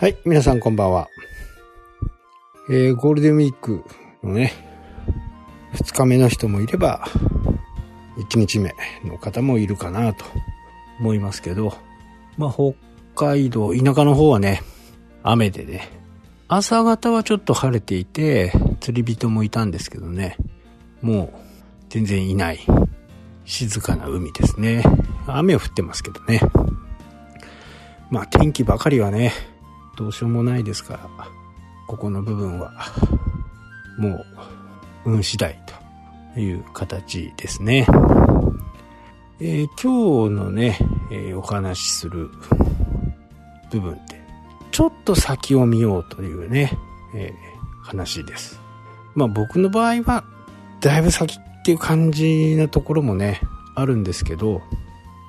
はい、皆さんこんばんは。えー、ゴールデンウィークのね、2日目の人もいれば、1日目の方もいるかなと思いますけど、まあ、北海道、田舎の方はね、雨でね、朝方はちょっと晴れていて、釣り人もいたんですけどね、もう全然いない静かな海ですね。雨は降ってますけどね。まあ天気ばかりはね、どうしようもないですから、ここの部分は、もう、運次第という形ですね。えー、今日のね、えー、お話しする部分で、ちょっと先を見ようというね、えー、話です。まあ僕の場合は、だいぶ先っていう感じなところもね、あるんですけど、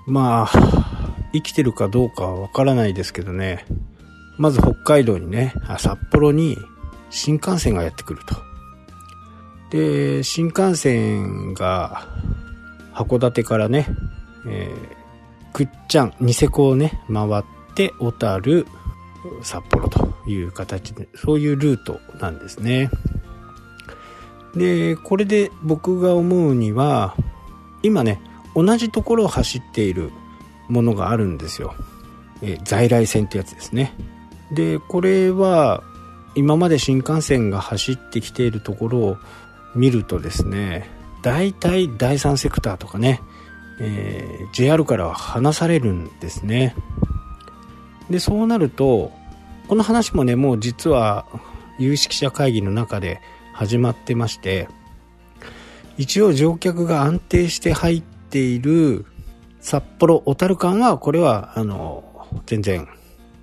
まあ、生きてるかどうかはわからないですけどね、まず北海道にね、札幌に新幹線がやってくると。で、新幹線が函館からね、えー、くっちゃん、ニセコをね、回って、小樽、札幌という形で、そういうルートなんですね。で、これで僕が思うには、今ね、同じところを走っているものがあるんですよ。えー、在来線ってやつですね。でこれは今まで新幹線が走ってきているところを見るとですね大体第三セクターとかね、えー、JR からは離されるんですね。でそうなるとこの話もねもう実は有識者会議の中で始まってまして一応乗客が安定して入っている札幌小樽間はこれはあの全然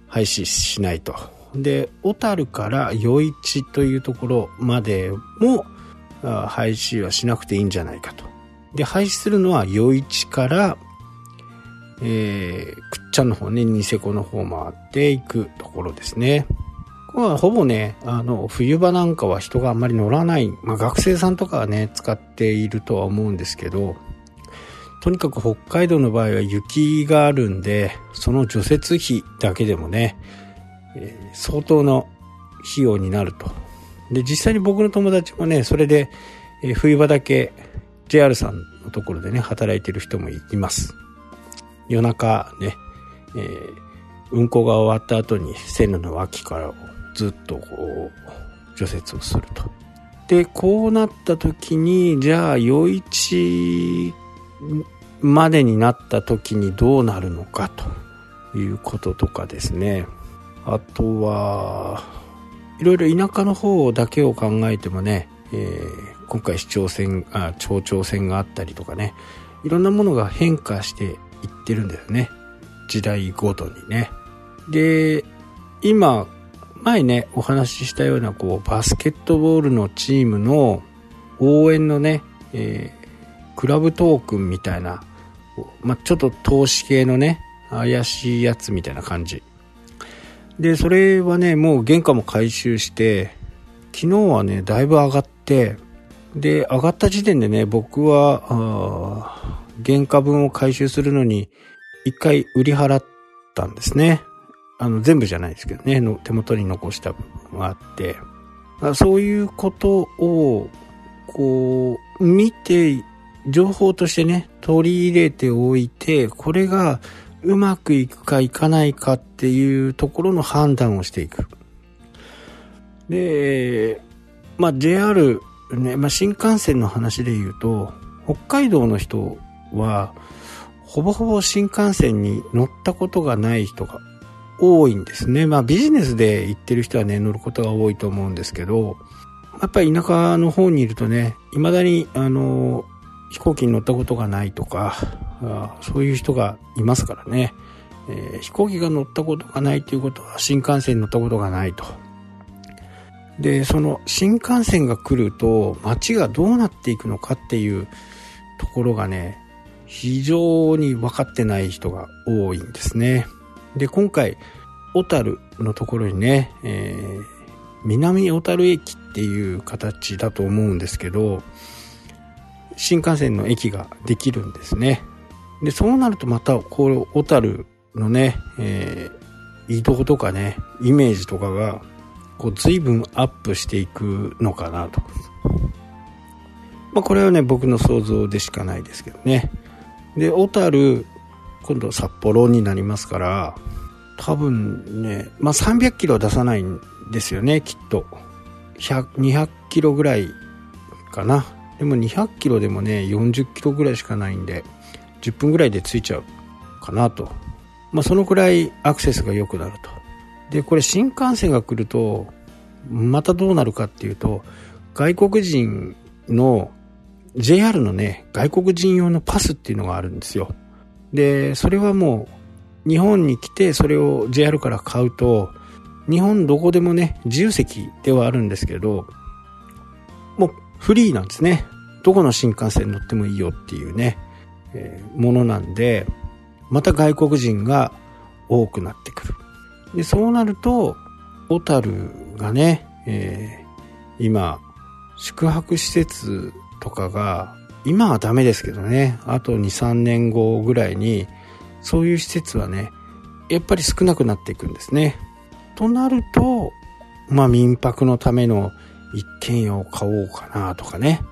廃止しないと。で、小樽から余市というところまでも廃止はしなくていいんじゃないかと。で、廃止するのは余市から、えー、くっちゃんの方ね、ニセコの方回っていくところですね。ここはほぼね、あの、冬場なんかは人があんまり乗らない、まあ学生さんとかはね、使っているとは思うんですけど、とにかく北海道の場合は雪があるんで、その除雪費だけでもね、えー、相当の費用になると。で、実際に僕の友達もね、それで、えー、冬場だけ JR さんのところでね、働いてる人もいます。夜中ね、えー、運行が終わった後に線路の脇からずっとこう、除雪をすると。で、こうなった時に、じゃあ、余市までになった時にどうなるのかということとかですね。あとはいろいろ田舎の方だけを考えてもね、えー、今回市長選あ町長選があったりとかねいろんなものが変化していってるんだよね。時代ごとにね。で今前ねお話ししたようなこうバスケットボールのチームの応援のね、えー、クラブトークンみたいなまあ、ちょっと投資系のね、怪しいやつみたいな感じ。で、それはね、もう原価も回収して、昨日はね、だいぶ上がって、で、上がった時点でね、僕は、原価分を回収するのに、一回売り払ったんですね。あの、全部じゃないですけどね、の手元に残した部分があって、そういうことを、こう、見て情報としてね、取り入れておいて、これがうまくいくかいかないかっていうところの判断をしていく。で、まあ JR ね、まあ新幹線の話で言うと、北海道の人は、ほぼほぼ新幹線に乗ったことがない人が多いんですね。まあビジネスで行ってる人はね、乗ることが多いと思うんですけど、やっぱり田舎の方にいるとね、未だに、あの、飛行機に乗ったことがないとか、そういう人がいますからね、えー、飛行機が乗ったことがないということは新幹線に乗ったことがないと。で、その新幹線が来ると街がどうなっていくのかっていうところがね、非常に分かってない人が多いんですね。で、今回、小樽のところにね、えー、南小樽駅っていう形だと思うんですけど、新幹線の駅ができるんですね。で、そうなるとまた、こう、小樽のね、えー、移動とかね、イメージとかが、こう随分アップしていくのかなと。まあこれはね、僕の想像でしかないですけどね。で、小樽、今度札幌になりますから、多分ね、まあ300キロ出さないんですよね、きっと。200キロぐらいかな。でも200キロでもね、40キロぐらいしかないんで、10分ぐらいで着いちゃうかなと。まあそのくらいアクセスが良くなると。で、これ新幹線が来ると、またどうなるかっていうと、外国人の JR のね、外国人用のパスっていうのがあるんですよ。で、それはもう、日本に来てそれを JR から買うと、日本どこでもね、自由席ではあるんですけど、フリーなんですね。どこの新幹線に乗ってもいいよっていうね、えー、ものなんで、また外国人が多くなってくる。で、そうなると、小樽がね、えー、今、宿泊施設とかが、今はダメですけどね、あと2、3年後ぐらいに、そういう施設はね、やっぱり少なくなっていくんですね。となると、まあ民泊のための一軒家を買おうかなとかね。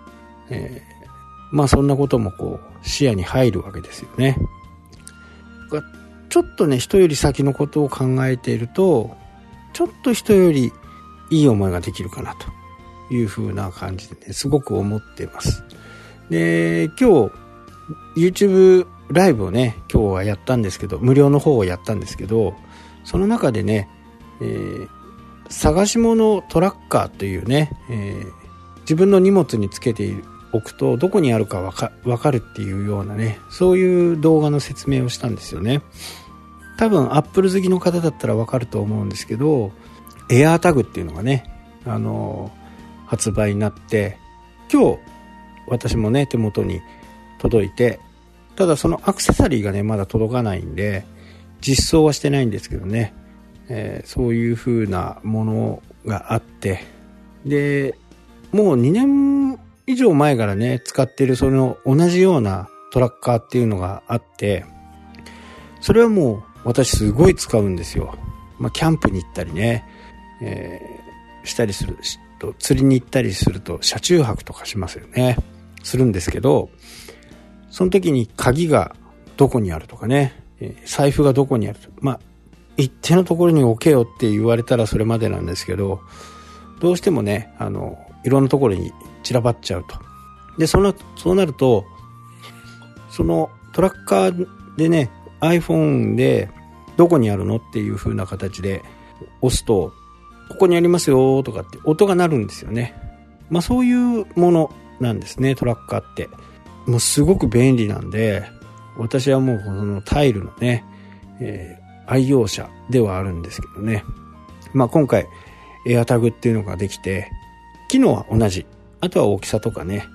えー、まあそんなこともこう視野に入るわけですよね。ちょっとね、人より先のことを考えていると、ちょっと人よりいい思いができるかなというふうな感じでね、すごく思っています。で、今日、YouTube ライブをね、今日はやったんですけど、無料の方をやったんですけど、その中でね、えー、探し物トラッカーというね、えー、自分の荷物につけておくとどこにあるかわかわかるっていうようなね、そういう動画の説明をしたんですよね。多分 Apple 好きの方だったらわかると思うんですけど、エアータグっていうのがね、あの発売になって、今日私もね、手元に届いて、ただそのアクセサリーがね、まだ届かないんで、実装はしてないんですけどね、えー、そういう風なものがあって、で、もう2年以上前からね、使ってるその同じようなトラッカーっていうのがあって、それはもう私すごい使うんですよ。まあ、キャンプに行ったりね、えー、したりすると、釣りに行ったりすると車中泊とかしますよね。するんですけど、その時に鍵がどこにあるとかね、財布がどこにあるとまあ、一定のところに置けよって言われたらそれまでなんですけど、どうしてもね、あの、いろんなところに散らばっちゃうと。で、その、そうなると、そのトラッカーでね、iPhone でどこにあるのっていう風な形で押すと、ここにありますよとかって音が鳴るんですよね。まあそういうものなんですね、トラッカーって。もうすごく便利なんで、私はもうこのタイルのね、えー、愛用者ではあるんですけどね。まあ今回、エアタグっていうのができて、機能は同じ。あとは大きさとかね。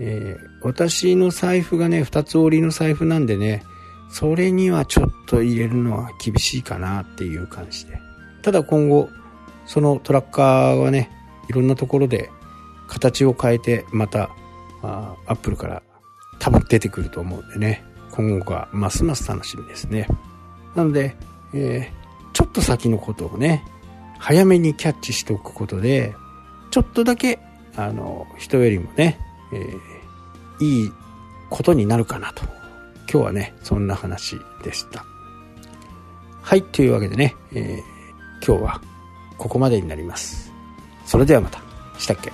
えー、私の財布がね、二つ折りの財布なんでね、それにはちょっと入れるのは厳しいかなっていう感じで。ただ今後、そのトラッカーはね、いろんなところで形を変えて、また、アップルから多分出てくると思うんでね、今後がますます楽しみですね。なので、えー、ちょっと先のことをね、早めにキャッチしておくことで、ちょっとだけ、あの、人よりもね、えー、いいことになるかなと。今日はね、そんな話でした。はい、というわけでね、えー、今日はここまでになります。それではまた。したっけ？